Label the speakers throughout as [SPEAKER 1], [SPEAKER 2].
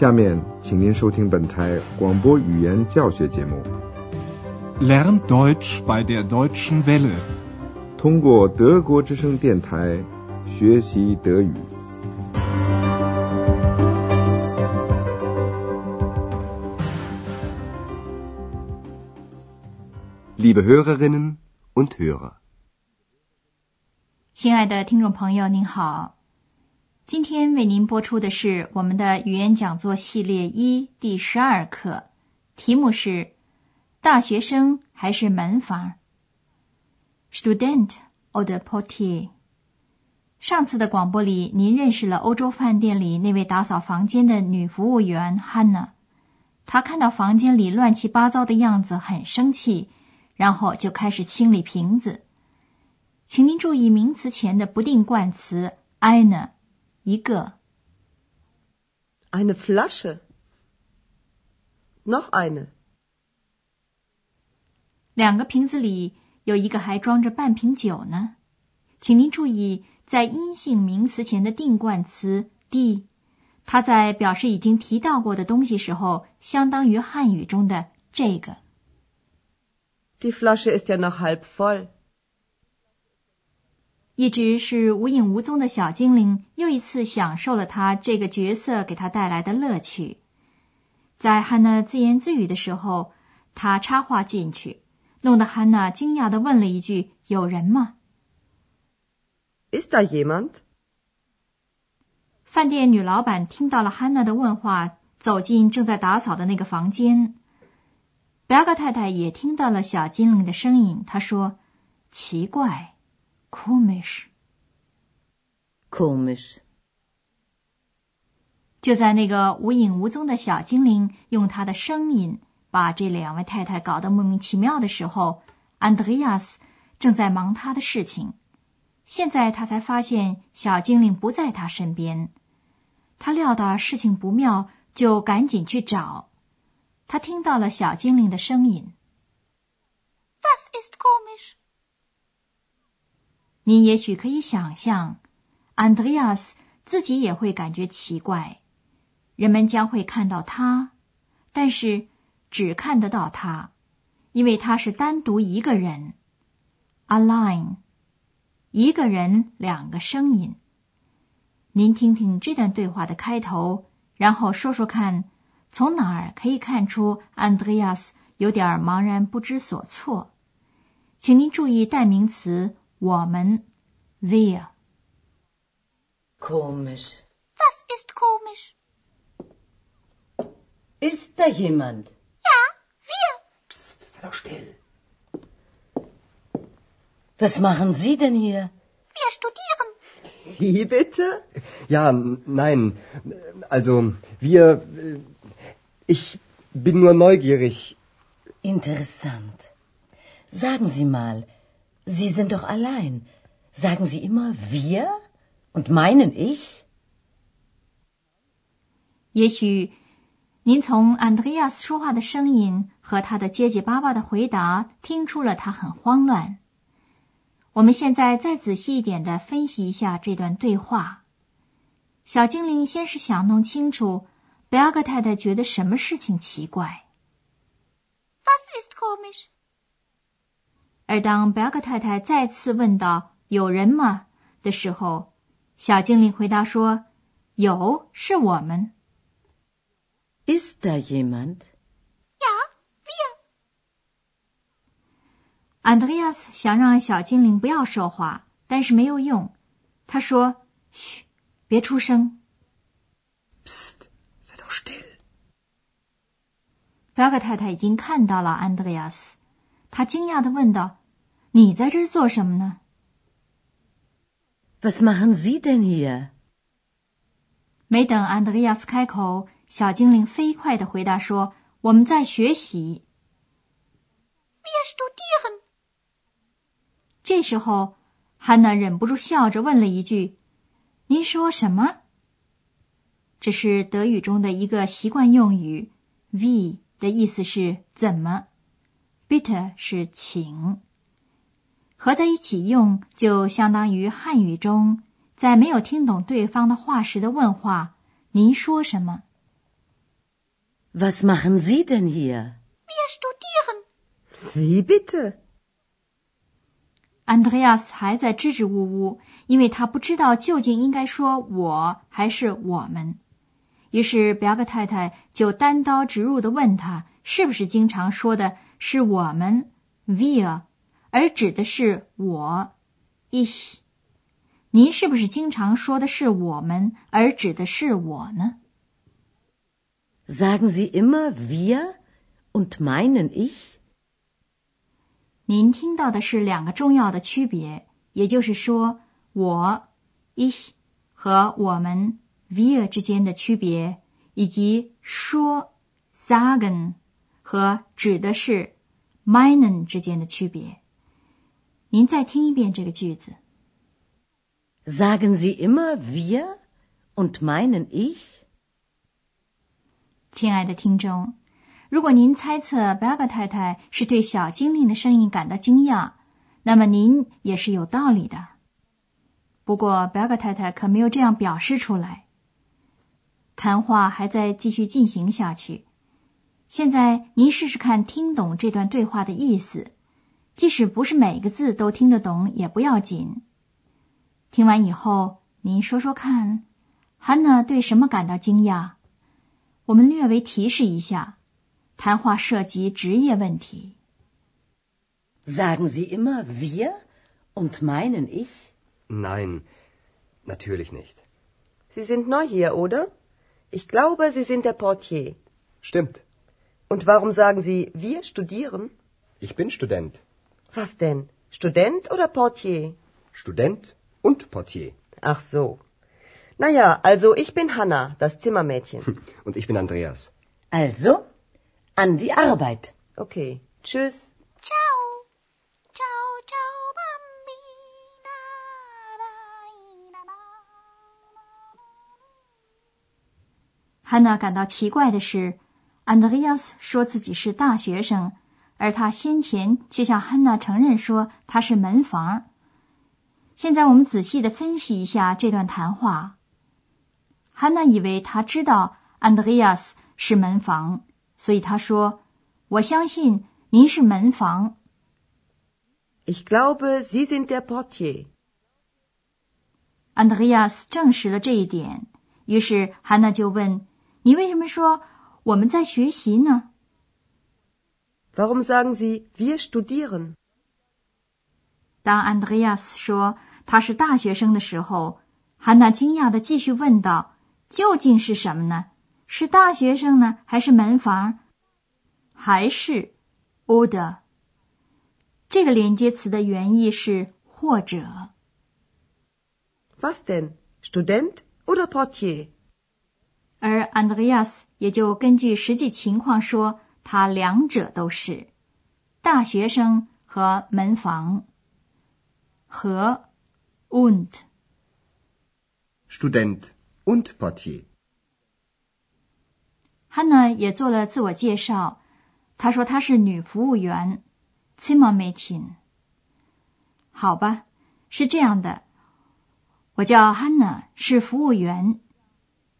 [SPEAKER 1] 下面，请您收听本台广播语言教学节目。
[SPEAKER 2] Lernt Deutsch bei der Deutschen Welle.
[SPEAKER 1] 通过德国之声电台学习德语。
[SPEAKER 3] Liebe Hörerinnen und Hörer.
[SPEAKER 4] 亲爱的听众朋友，您好，今天为您播出的是我们的语言讲座系列一第十二课，题目是“大学生还是门房 ”（Student or the Portier）。上次的广播里，您认识了欧洲饭店里那位打扫房间的女服务员 Hanna。她看到房间里乱七八糟的样子，很生气，然后就开始清理瓶子。请您注意名词前的不定冠词 eine，一个。
[SPEAKER 5] Eine Flasche. Noch eine.
[SPEAKER 4] 两个瓶子里有一个还装着半瓶酒呢。请您注意，在阴性名词前的定冠词 die，它在表示已经提到过的东西时候，相当于汉语中的这个。
[SPEAKER 5] Die Flasche ist ja noch halb voll.
[SPEAKER 4] 一直是无影无踪的小精灵，又一次享受了他这个角色给他带来的乐趣。在汉娜自言自语的时候，他插话进去，弄得汉娜惊讶的问了一句：“有人吗
[SPEAKER 5] Ist da jemand?？”
[SPEAKER 4] 饭店女老板听到了汉娜的问话，走进正在打扫的那个房间。贝尔格太太也听到了小精灵的声音，她说：“奇怪。” komisch。
[SPEAKER 5] Komisch.
[SPEAKER 4] 就在那个无影无踪的小精灵用他的声音把这两位太太搞得莫名其妙的时候，安德烈亚斯正在忙他的事情。现在他才发现小精灵不在他身边，他料到事情不妙，就赶紧去找。他听到了小精灵的声音
[SPEAKER 6] Was ist komisch?
[SPEAKER 4] 你也许可以想象，安德烈亚斯自己也会感觉奇怪。人们将会看到他，但是只看得到他，因为他是单独一个人，alone，一个人两个声音。您听听这段对话的开头，然后说说看，从哪儿可以看出安德烈亚斯有点茫然不知所措？请您注意代名词。我们，wir。
[SPEAKER 7] Komisch.
[SPEAKER 6] Was ist komisch?
[SPEAKER 7] Ist da jemand?
[SPEAKER 6] Ja, wir.
[SPEAKER 7] Psst, sei doch still. Was machen Sie denn hier?
[SPEAKER 6] Wir studieren.
[SPEAKER 5] Wie bitte?
[SPEAKER 3] Ja, nein. Also, wir. äh, Ich bin nur neugierig.
[SPEAKER 7] Interessant. Sagen Sie mal, Sie sind doch allein. Sagen Sie immer wir und meinen ich?
[SPEAKER 4] 也许您从安德烈亚斯说话的声音和他的结结巴巴的回答听出了他很慌乱。我们现在再仔细一点的分析一下这段对话。小精灵先是想弄清楚贝尔格太太觉得什么事情奇怪
[SPEAKER 6] ，Was ist komisch?
[SPEAKER 4] 而当贝尔格太太再次问到“有人吗”的时候，小精灵回答说：“有，是我们。”
[SPEAKER 7] Ist da jemand?
[SPEAKER 6] Ja, wir.
[SPEAKER 4] 安德烈亚斯想让小精灵不要说话，但是没有用。他说：“嘘，别出声。
[SPEAKER 3] Psst, sei doch still. ”
[SPEAKER 4] 贝尔格太太已经看到了安德烈亚斯，她惊讶的问道：“你在这儿做什么呢
[SPEAKER 7] ？Was machen Sie denn hier?？”
[SPEAKER 4] 没等安德烈亚斯开口，小精灵飞快地回答说：“我们在学习。
[SPEAKER 6] Wir studieren. ”
[SPEAKER 4] 这时候，汉娜忍不住笑着问了一句：“您说什么？”这是德语中的一个习惯用语，“wie” 的意思是怎么，“bitte” 是请。合在一起用，就相当于汉语中在没有听懂对方的话时的问话：“您说什么
[SPEAKER 7] Was machen Sie denn hier?
[SPEAKER 6] Wir studieren.
[SPEAKER 5] Wie bitte?
[SPEAKER 4] Andreas 还在支支吾吾，因为他不知道究竟应该说我还是我们。于是表哥太太就单刀直入的问他，是不是经常说的是我们 wir，而指的是我 ich？您是不是经常说的是我们，而指的是我呢
[SPEAKER 7] ？Sagen Sie immer wir und meinen ich?
[SPEAKER 4] 您听到的是两个重要的区别，也就是说，我 ich 和我们 wir 之间的区别，以及说 sagen 和指的是 meinen 之间的区别。您再听一遍这个句子。
[SPEAKER 7] Sagen Sie immer wir und meinen ich?
[SPEAKER 4] 亲爱的听众，如果您猜测贝格太太是对小精灵的声音感到惊讶，那么您也是有道理的。不过贝格太太可没有这样表示出来。谈话还在继续进行下去。现在您试试看听懂这段对话的意思，即使不是每个字都听得懂也不要紧。听完以后，您说说看，汉娜对什么感到惊讶？我们略微提示一下，谈话涉及职业问题。
[SPEAKER 7] Sagen Sie immer wir und meinen ich?
[SPEAKER 3] Nein, natürlich nicht.
[SPEAKER 5] Sie sind neu hier, oder? Ich glaube, Sie sind der Portier.
[SPEAKER 3] Stimmt.
[SPEAKER 5] Und warum sagen Sie, wir studieren?
[SPEAKER 3] Ich bin Student.
[SPEAKER 5] Was denn? Student oder Portier?
[SPEAKER 3] Student und Portier.
[SPEAKER 5] Ach so. Naja, also ich bin Hanna, das Zimmermädchen.
[SPEAKER 3] Und ich bin Andreas.
[SPEAKER 7] Also, an die Arbeit.
[SPEAKER 5] Okay. Tschüss.
[SPEAKER 6] Ciao. Ciao, ciao, bambina. La, la, la.
[SPEAKER 4] 汉娜感到奇怪的是，安德烈亚斯说自己是大学生， 而他先前却向汉娜承认说他是门房。现在我们仔细的分析一下这段谈话。汉娜以为他知道安德烈亚斯是门房，所以他说：“我相信您是门房。
[SPEAKER 5] Ich glaube, Sie sind der Portier. ”
[SPEAKER 4] 安德烈亚斯证实了这一点，于是汉娜就问：“你为什么说我们在学习呢？”
[SPEAKER 5] Warum sagen Sie, wir studieren?
[SPEAKER 4] 当安德烈亚斯说他是大学生的时候，汉娜惊讶的继续问道：“究竟是什么呢？是大学生呢，还是门房，还是 oder？” 这个连接词的原意是“或者
[SPEAKER 5] Was denn? Student oder Portier? ”，
[SPEAKER 4] 而安德烈亚斯也就根据实际情况说，他两者都是大学生和门房和 und。
[SPEAKER 3] Student und Portier.
[SPEAKER 4] 汉娜也做了自我介绍，她说她是女服务员 （Zimmermädchen）。好吧，是这样的，我叫汉娜，是服务员。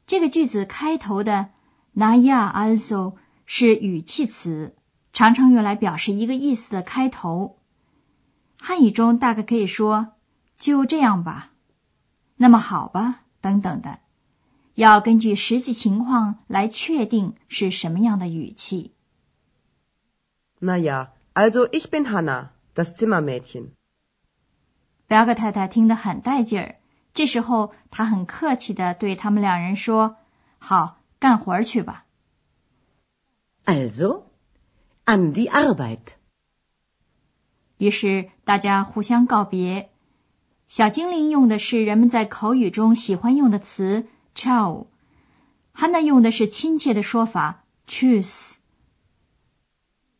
[SPEAKER 4] 这个句子开头的 “na ja also” 是语气词，常常用来表示一个意思的开头。汉语中大概可以说“就这样吧”，“那么好吧”等等的。要根据实际情况来确定是什么样的语气。
[SPEAKER 5] Na ja, also ich bin Hanna, das Zimmermädchen.
[SPEAKER 4] 表哥太太听得很带劲儿，这时候她很客气地对他们两人说：“好，干活儿去吧。
[SPEAKER 7] Also, an die Arbeit. ”
[SPEAKER 4] 于是大家互相告别。小精灵用的是人们在口语中喜欢用的词 “ciao”，汉娜用的是亲切的说法 “tschüss”。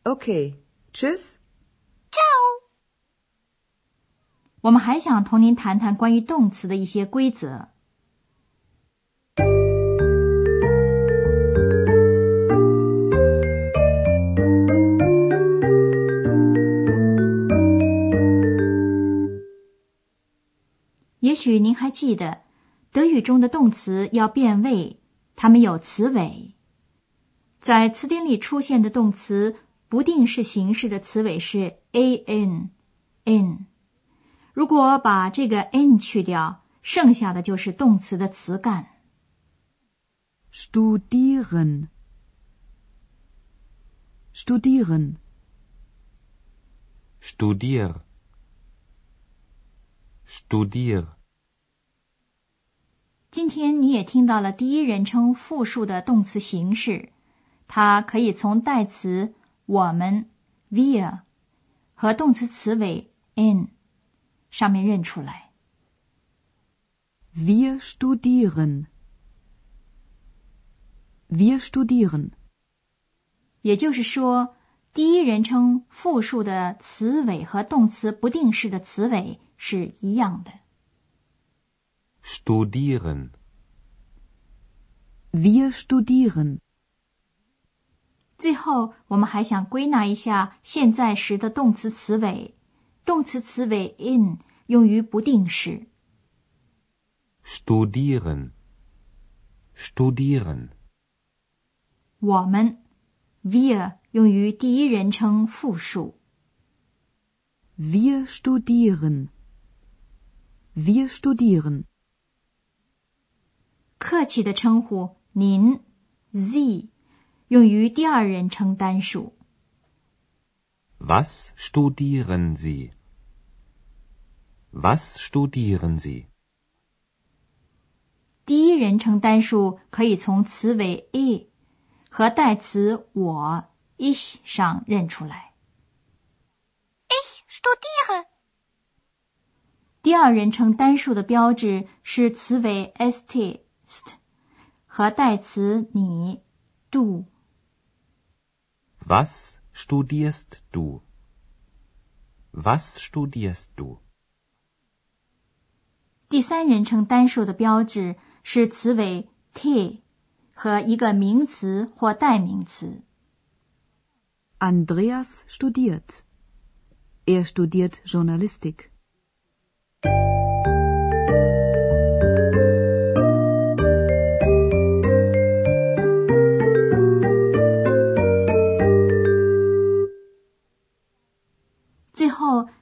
[SPEAKER 5] Okay. Tschüss.
[SPEAKER 6] Ciao.
[SPEAKER 4] 我们还想同您谈谈关于动词的一些规则。许您还记得，德语中的动词要变位，它们有词尾。在词典里出现的动词不定式形式的词尾是 a n n。如果把这个 n 去掉，剩下的就是动词的词干。
[SPEAKER 8] studieren, studieren,
[SPEAKER 9] Studier. Studier.
[SPEAKER 4] 今天你也听到了第一人称复数的动词形式，它可以从代词我们 wir 和动词词尾 n 上面认出来。
[SPEAKER 8] wir studieren, wir studieren,
[SPEAKER 4] 也就是说，第一人称复数的词尾和动词不定式的词尾是一样的。
[SPEAKER 9] Studieren.
[SPEAKER 8] wir studieren,
[SPEAKER 4] 最后，我们还想归纳一下现在时的动词词尾，动词词尾 in 用于不定式。
[SPEAKER 9] Studieren. Studieren.
[SPEAKER 4] 我们 wir 用于第一人称复数。
[SPEAKER 8] wir studieren, wir studieren,
[SPEAKER 4] 客气的称呼您 Sie 用于第二人称单数。
[SPEAKER 9] Was studieren Sie? Was studieren Sie?
[SPEAKER 4] 第一人称单数可以从词尾 e 和代词我 ich 上认出来。
[SPEAKER 6] Ich studiere.
[SPEAKER 4] 第二人称单数的标志是词尾 st 和代词你 du。
[SPEAKER 9] Was studierst du? Was studierst du?
[SPEAKER 4] 第三人称单数的标志是词尾 t 和一个名词或代名词。
[SPEAKER 8] Andreas studiert, er studiert Journalistik.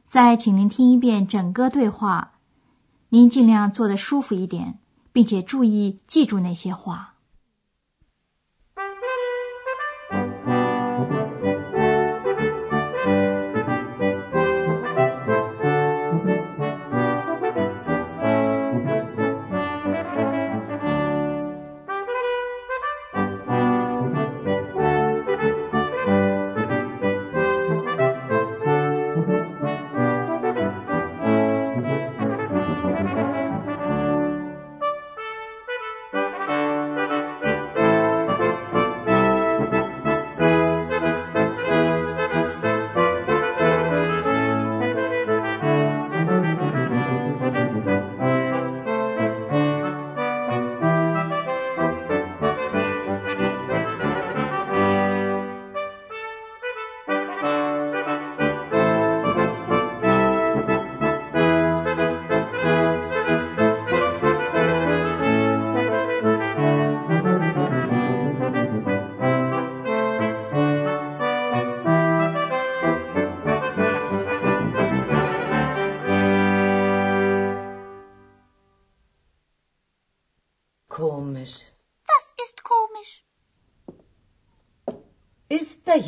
[SPEAKER 4] 再请您听一遍整个对话，您尽量坐得舒服一点，并且注意记住那些话。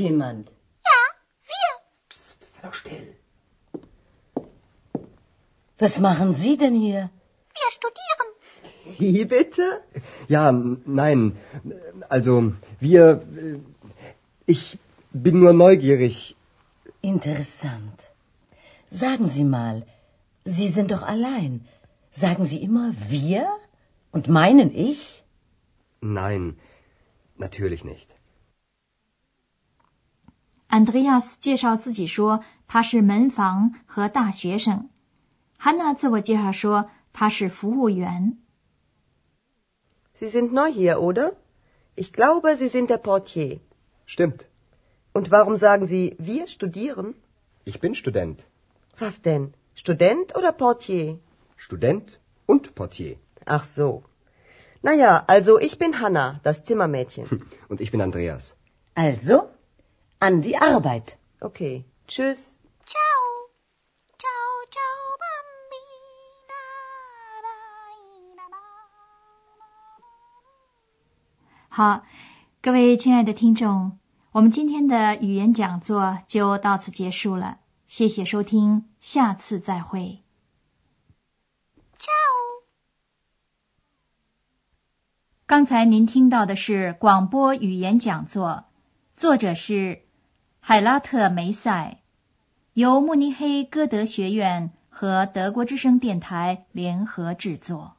[SPEAKER 7] Jemand?
[SPEAKER 6] Ja, wir.
[SPEAKER 3] Psst, sei doch still.
[SPEAKER 7] Was machen Sie denn hier?
[SPEAKER 6] Wir studieren.
[SPEAKER 5] Wie bitte?
[SPEAKER 3] Ja, nein. Also, wir. äh, Ich bin nur neugierig.
[SPEAKER 7] Interessant. Sagen Sie mal, Sie sind doch allein. Sagen Sie immer wir und meinen ich?
[SPEAKER 3] Nein, natürlich nicht.
[SPEAKER 4] Andreas 介绍自己说他是门房和大学生，Hanna 自我介绍说他是服务员。
[SPEAKER 5] Sie sind neu hier, oder? Ich glaube, Sie sind der Portier.
[SPEAKER 3] Stimmt.
[SPEAKER 5] Und warum sagen Sie, wir studieren?
[SPEAKER 3] Ich bin Student.
[SPEAKER 5] Was denn? Student oder Portier?
[SPEAKER 3] Student und Portier.
[SPEAKER 5] Ach so. Naja, also ich bin Hanna, das Zimmermädchen.
[SPEAKER 3] Und ich bin Andreas.
[SPEAKER 7] Also, an die Arbeit.
[SPEAKER 5] Okay. Tschüss.
[SPEAKER 6] Ciao. Ciao, ciao, bambina. La, la, la.
[SPEAKER 4] 好，各位亲爱的听众，我们今天的语言讲座就到此结束了，谢谢收听，下次再会。刚才您听到的是广播语言讲座，作者是海拉特梅塞，由慕尼黑歌德学院和德国之声电台联合制作。